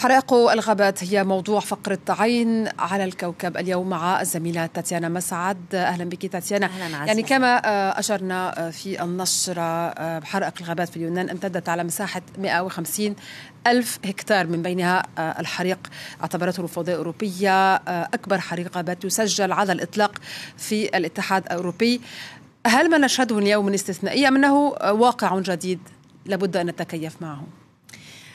حرائق الغابات هي موضوع فقرة عين على الكوكب اليوم مع الزميلة تاتيانا مسعد. أهلا بك تاتيانا. أهلا يعني كما أشرنا في النشرة حرائق الغابات في اليونان امتدت على مساحة 150 ألف هكتار من بينها الحريق. اعتبرته الفوضى الأوروبية أكبر حريق غابات يسجل على الإطلاق في الاتحاد الأوروبي. هل ما نشهده اليوم من استثنائية أم أنه واقع جديد لابد أن نتكيف معه؟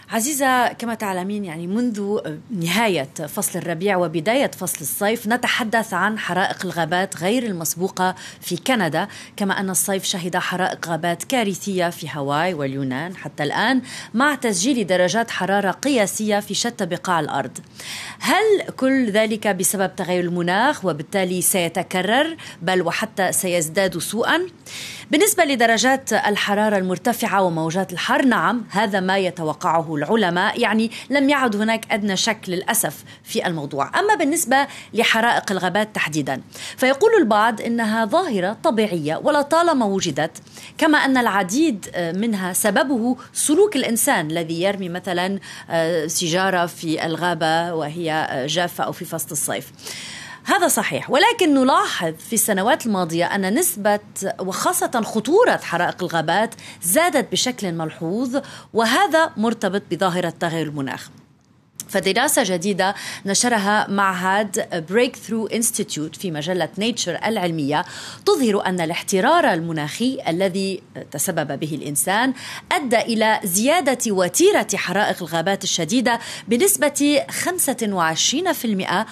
عزيزة كما تعلمين يعني منذ نهاية فصل الربيع وبداية فصل الصيف نتحدث عن حرائق الغابات غير المسبوقة في كندا كما أن الصيف شهد حرائق غابات كارثية في هاواي واليونان. حتى الآن مع تسجيل درجات حرارة قياسية في شتى بقاع الأرض. هل كل ذلك بسبب تغير المناخ وبالتالي سيتكرر؟ بل وحتى سيزداد سوءا؟ بالنسبة لدرجات الحرارة المرتفعة وموجات الحر نعم هذا ما يتوقعه العلماء يعني لم يعد هناك أدنى شك للأسف في الموضوع. أما بالنسبة لحرائق الغابات تحديدا فيقول البعض إنها ظاهرة طبيعية ولطالما وجدت كما أن العديد منها سببه سلوك الإنسان الذي يرمي مثلا سيجارة في الغابة وهي جافة أو في فصل الصيف. هذا صحيح. ولكن نلاحظ في السنوات الماضية أن نسبة وخاصة خطورة حرائق الغابات زادت بشكل ملحوظ وهذا مرتبط بظاهرة تغير المناخ. فدراسة جديدة نشرها معهد Breakthrough Institute في مجلة Nature العلمية تظهر أن الاحترار المناخي الذي تسبب به الإنسان أدى إلى زيادة وتيرة حرائق الغابات الشديدة بنسبة 25%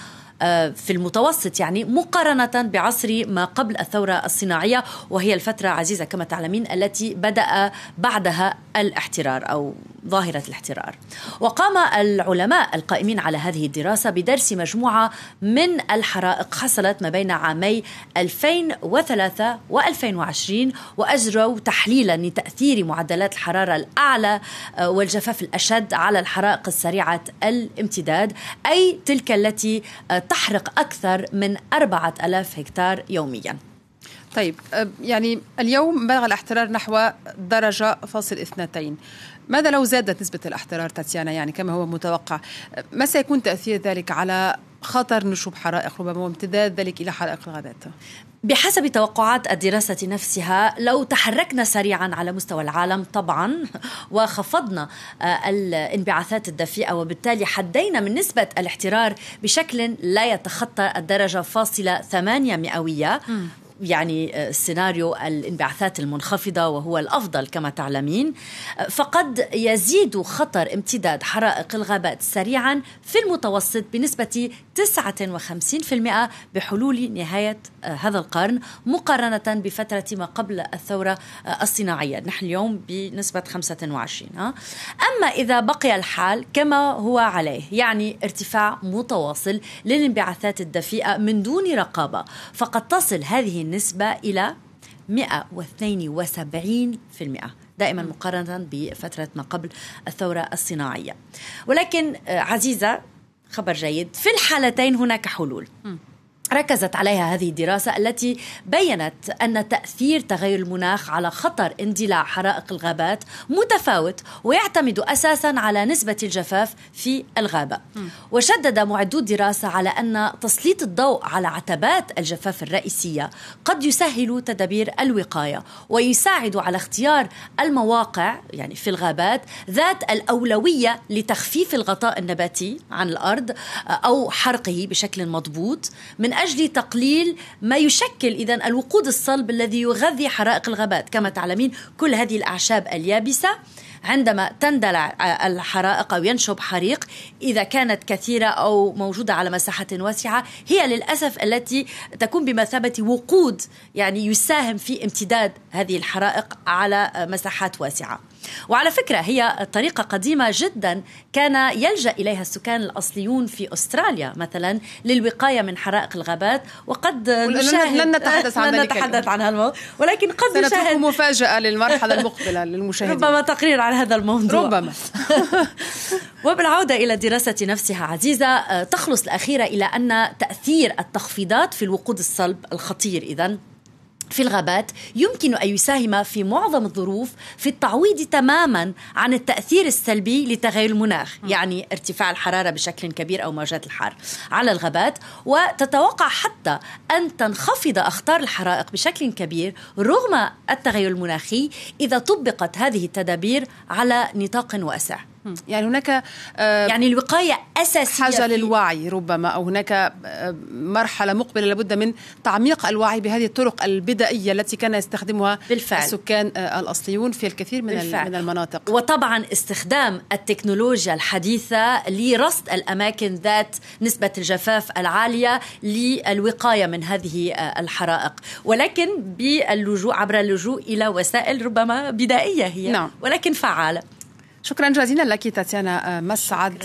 في المتوسط يعني مقارنة بعصر ما قبل الثورة الصناعية وهي الفترة عزيزة كما تعلمين التي بدأ بعدها الاحترار أو ظاهرة الاحترار. وقام العلماء القائمين على هذه الدراسة بدرس مجموعة من الحرائق حصلت ما بين عامي 2003 و2020 وأجروا تحليلا لتأثير معدلات الحرارة الأعلى والجفاف الأشد على الحرائق السريعة الامتداد أي تلك التي تحرق أكثر من أربعة ألاف هكتار يومياً. طيب يعني اليوم بلغ الاحترار نحو درجة فاصل اثنتين. ماذا لو زادت نسبة الاحترار تاتيانا؟ يعني كما هو متوقع. ما سيكون تأثير ذلك على خطر نشوب حرائق ربما وامتداد ذلك إلى حرائق الغابات؟ بحسب توقعات الدراسة نفسها لو تحركنا سريعا على مستوى العالم طبعا وخفضنا الانبعاثات الدفيئة وبالتالي حدينا من نسبة الاحترار بشكل لا يتخطى الدرجة فاصلة ثمانية مئوية. يعني سيناريو الانبعاثات المنخفضة وهو الأفضل كما تعلمين. فقد يزيد خطر امتداد حرائق الغابات سريعا في المتوسط بنسبة 59% بحلول نهاية هذا القرن مقارنة بفترة ما قبل الثورة الصناعية. نحن اليوم بنسبة 25 أما إذا بقي الحال كما هو عليه يعني ارتفاع متواصل للانبعاثات الدفيئة من دون رقابة فقد تصل هذه النسبة إلى 172% دائما مقارنة بفترة ما قبل الثورة الصناعية. ولكن عزيزة خبر جيد. في الحالتين هناك حلول. ركزت عليها هذه الدراسة التي بينت أن تأثير تغير المناخ على خطر اندلاع حرائق الغابات متفاوت ويعتمد أساسا على نسبة الجفاف في الغابة م. وشدد معدو الدراسة على أن تسليط الضوء على عتبات الجفاف الرئيسية قد يسهل تدابير الوقاية ويساعد على اختيار المواقع يعني في الغابات ذات الأولوية لتخفيف الغطاء النباتي عن الأرض أو حرقه بشكل مضبوط من أجل تقليل ما يشكل إذا الوقود الصلب الذي يغذي حرائق الغابات. كما تعلمين كل هذه الأعشاب اليابسة عندما تندلع الحرائق أو ينشب حريق إذا كانت كثيرة أو موجودة على مساحة واسعة هي للأسف التي تكون بمثابة وقود يعني يساهم في امتداد هذه الحرائق على مساحات واسعة. وعلى فكرة هي طريقة قديمة جدا كان يلجأ إليها السكان الأصليون في أستراليا مثلا للوقاية من حرائق الغابات وقد نشاهد لن نتحدث عن لن نتحدث عن هذا ولكن قد نشاهد مفاجأة للمرحلة المقبلة للمشاهدين. ربما تقرير عن هذا الموضوع. ربما. وبالعودة إلى الدراسة نفسها عزيزة تخلص الأخيرة إلى أن تأثير التخفيضات في الوقود الصلب الخطير. إذن في الغابات يمكن أن يساهم في معظم الظروف في التعويض تماما عن التأثير السلبي لتغير المناخ يعني ارتفاع الحرارة بشكل كبير أو موجات الحر على الغابات وتتوقع حتى أن تنخفض أخطار الحرائق بشكل كبير رغم التغير المناخي إذا طبقت هذه التدابير على نطاق واسع. يعني هناك آه يعني الوقاية أساسية حاجة للوعي ربما أو هناك آه، مرحلة مقبلة لابد من تعميق الوعي بهذه الطرق البدائية التي كان يستخدمها بالفعل. السكان آه، الأصليون في الكثير من, بالفعل. من المناطق وطبعا استخدام التكنولوجيا الحديثة لرصد الأماكن ذات نسبة الجفاف العالية للوقاية من هذه الحرائق ولكن باللجوء عبر اللجوء إلى وسائل ربما بدائية هي نعم. ولكن فعالة شكرا جزيلا لك تاتيانا مسعد.